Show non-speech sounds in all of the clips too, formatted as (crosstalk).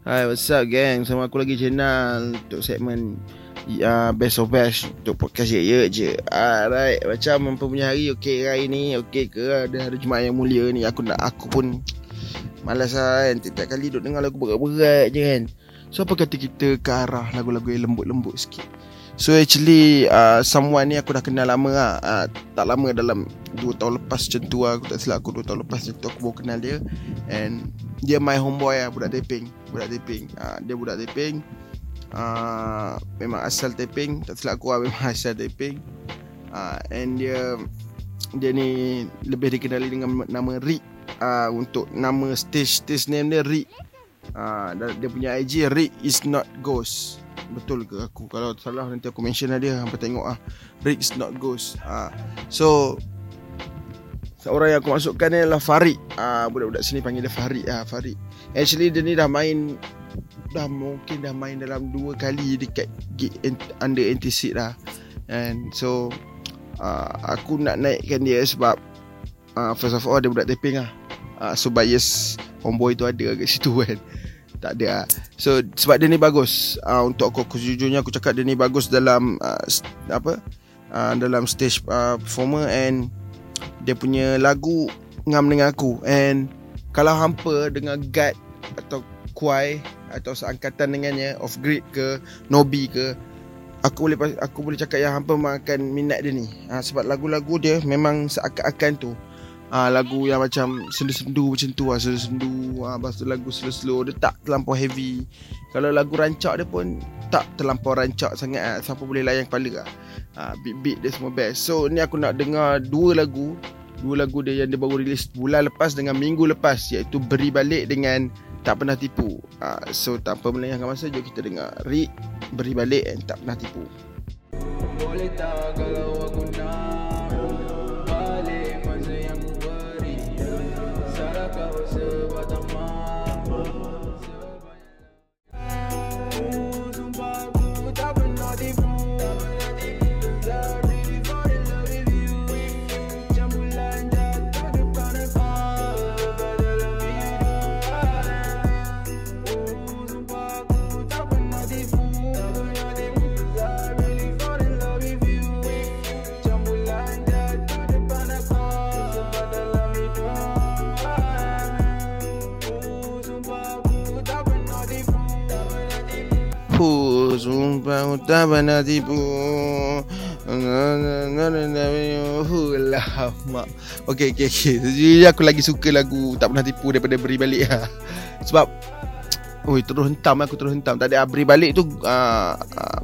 Hai, what's up gang? Sama aku lagi channel untuk segmen uh, Best of Best untuk podcast ye je. Alright, macam mempunyai hari okey hari ni, okey ke ada hari Jumaat yang mulia ni aku nak aku pun malas lah kan. Tiap kali duk dengar lagu berat-berat je kan. So apa kata kita ke arah lagu-lagu yang lembut-lembut sikit. So actually uh, someone ni aku dah kenal lama lah. Uh, Tak lama dalam 2 tahun lepas macam tu lah. Aku tak silap aku 2 tahun lepas macam tu aku baru kenal dia. And dia my homeboy lah budak taping Budak taping uh, Dia budak taping uh, Memang asal taping Tak silap aku lah (laughs) memang asal taping uh, And dia Dia ni lebih dikenali dengan nama Rick. Uh, Untuk nama stage stage name dia Rick. Uh, Dia punya IG Rick is not ghost betul ke? Aku kalau salah nanti aku mention lah dia. Hampa tengok ah. Rick is not ghost. Ah. So seorang yang aku masukkan ni adalah Farid. Ah budak-budak sini panggil dia Farid. Ah Farid. Actually dia ni dah main dah mungkin dah main dalam dua kali dekat under anti lah. And so uh, aku nak naikkan dia sebab uh, first of all dia budak taping lah. Uh, so bias homeboy tu ada kat situ (laughs) kan tak ada lah. So sebab dia ni bagus uh, Untuk aku, aku sejujurnya aku cakap dia ni bagus dalam uh, Apa uh, Dalam stage uh, performer And Dia punya lagu Ngam dengan aku. And Kalau hampa dengan guide Atau kuai Atau seangkatan dengannya Off grid ke Nobi ke Aku boleh aku boleh cakap yang hampa makan minat dia ni. Uh, Sebab lagu-lagu dia memang seakan-akan tu uh, lagu yang macam sendu-sendu macam tu lah sendu-sendu uh, lepas tu lagu slow-slow dia tak terlampau heavy. Kalau lagu rancak dia pun tak terlampau rancak sangat lah. siapa boleh layan kepala lah uh, beat-beat dia semua best. So ni aku nak dengar dua lagu dua lagu dia yang dia baru release bulan lepas dengan minggu lepas iaitu Beri Balik dengan Tak Pernah Tipu. Uh, so tanpa melengahkan masa jom kita dengar Rick Beri Balik dan Tak Pernah Tipu. Boleh tak kalau aku nak Shabbat. Mak. Okay okay okay Jadi aku lagi suka lagu Tak pernah tipu Daripada beri balik lah Sebab Oi terus hentam aku terus hentam. Tak ada beri balik tu uh, uh,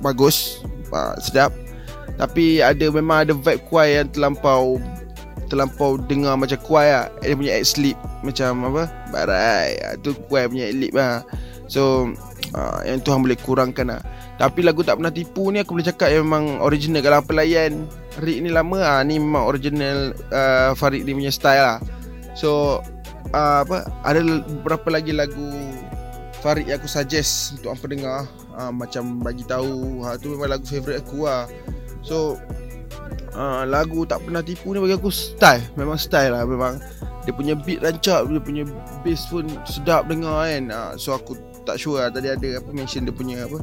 Bagus uh, Sedap. Tapi ada memang ada vibe kuai yang terlampau Terlampau dengar macam kuai lah Dia punya sleep Macam apa? Barai Tu kuai punya elip lah So uh, Yang Tuhan boleh kurangkan lah. Tapi lagu tak pernah tipu ni Aku boleh cakap yang memang original Kalau pelayan. Rick ni lama lah. Ni memang original uh, Farid ni punya style lah. So uh, apa Ada beberapa lagi lagu Farid yang aku suggest Untuk apa dengar? Uh, Macam bagi tahu. Ha, Tu memang lagu favourite aku lah. So uh, Lagu tak pernah tipu ni bagi aku style. Memang style lah Memang. Dia punya beat rancak Dia punya bass pun sedap dengar kan. Uh, So aku tak sure lah. Tadi ada apa mention dia punya apa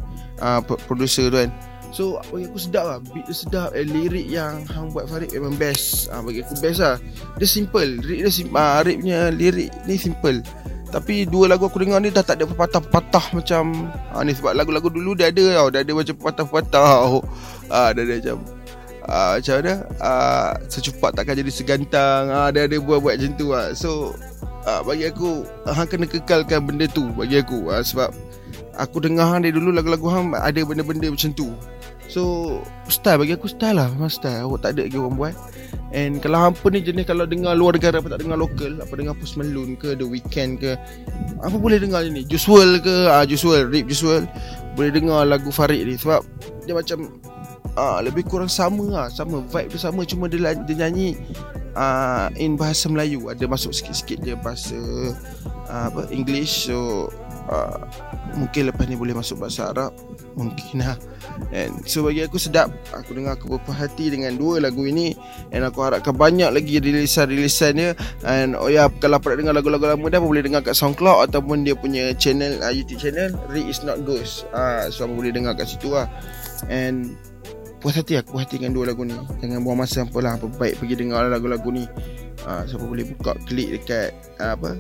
uh, Producer tu kan. So bagi aku sedap lah. Beat dia sedap eh, Lirik yang Hang buat Farid memang best. Uh, Bagi aku best lah. Dia simple. Lirik dia simple uh, Farid punya lirik ni simple. Tapi dua lagu aku dengar ni dah tak ada pepatah-pepatah macam ha, ni. Sebab lagu-lagu dulu dia ada tau. Dah ada macam pepatah-pepatah ha, (laughs) Dah ada macam ha, Macam mana? Ha, Secupat takkan jadi segantang. Ha, Dia ada buat-buat macam tu ha. So uh, bagi aku hang kena kekalkan benda tu bagi aku. Uh, sebab aku dengar hang dari dulu lagu-lagu hang ada benda-benda macam tu. So style bagi aku style lah. Memang style. Awak tak ada lagi orang buat. And kalau pun ni jenis kalau dengar luar negara apa tak dengar lokal apa dengar Post Malone ke The Weekend ke apa boleh dengar ni? Juice WRLD ke? Ah uh, Juice WRLD Rip Juice WRLD. Boleh dengar lagu Farid ni. Sebab dia macam ah lebih kurang sama lah. Sama vibe dia sama. Cuma dia, dia nyanyi uh, in bahasa Melayu ada masuk sikit-sikit dia bahasa uh, apa English. So uh, Mungkin lepas ni boleh masuk bahasa Arab Mungkin lah. And so bagi aku sedap. Aku dengar aku berpuas hati dengan dua lagu ini. And aku harapkan banyak lagi rilisan-rilisan dia And oh ya kalau pernah dengar lagu-lagu lama dah Boleh dengar kat SoundCloud Ataupun dia punya channel uh, YouTube channel Read is not ghost. Uh, So boleh dengar kat situ lah. And puas hati aku puas hati dengan dua lagu ni. Jangan buang masa apa lah Apa baik pergi dengar lagu-lagu ni. Uh, Siapa boleh buka klik dekat uh, Apa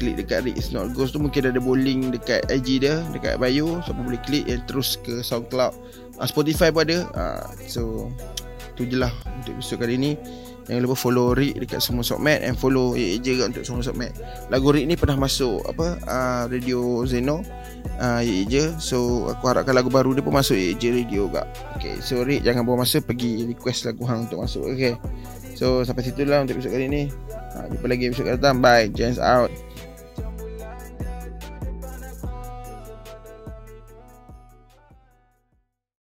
klik dekat It's Not Ghost tu mungkin ada bowling dekat IG dia dekat bio. Siapa boleh klik and terus ke SoundCloud. Uh, Spotify pun ada. Uh, so tu je lah untuk episode kali ni Jangan lupa follow Rick dekat semua Sokmat And follow AJ juga untuk semua Sokmat. Lagu Rick ni pernah masuk apa uh, Radio Zeno. Uh, AJ So aku harapkan lagu baru dia pun masuk AJ Radio juga. Okay so Rick jangan buang masa Pergi request lagu hang untuk masuk Okay? So sampai situ lah untuk episode kali ni. Uh, Jumpa lagi episode kali datang. Bye Jens out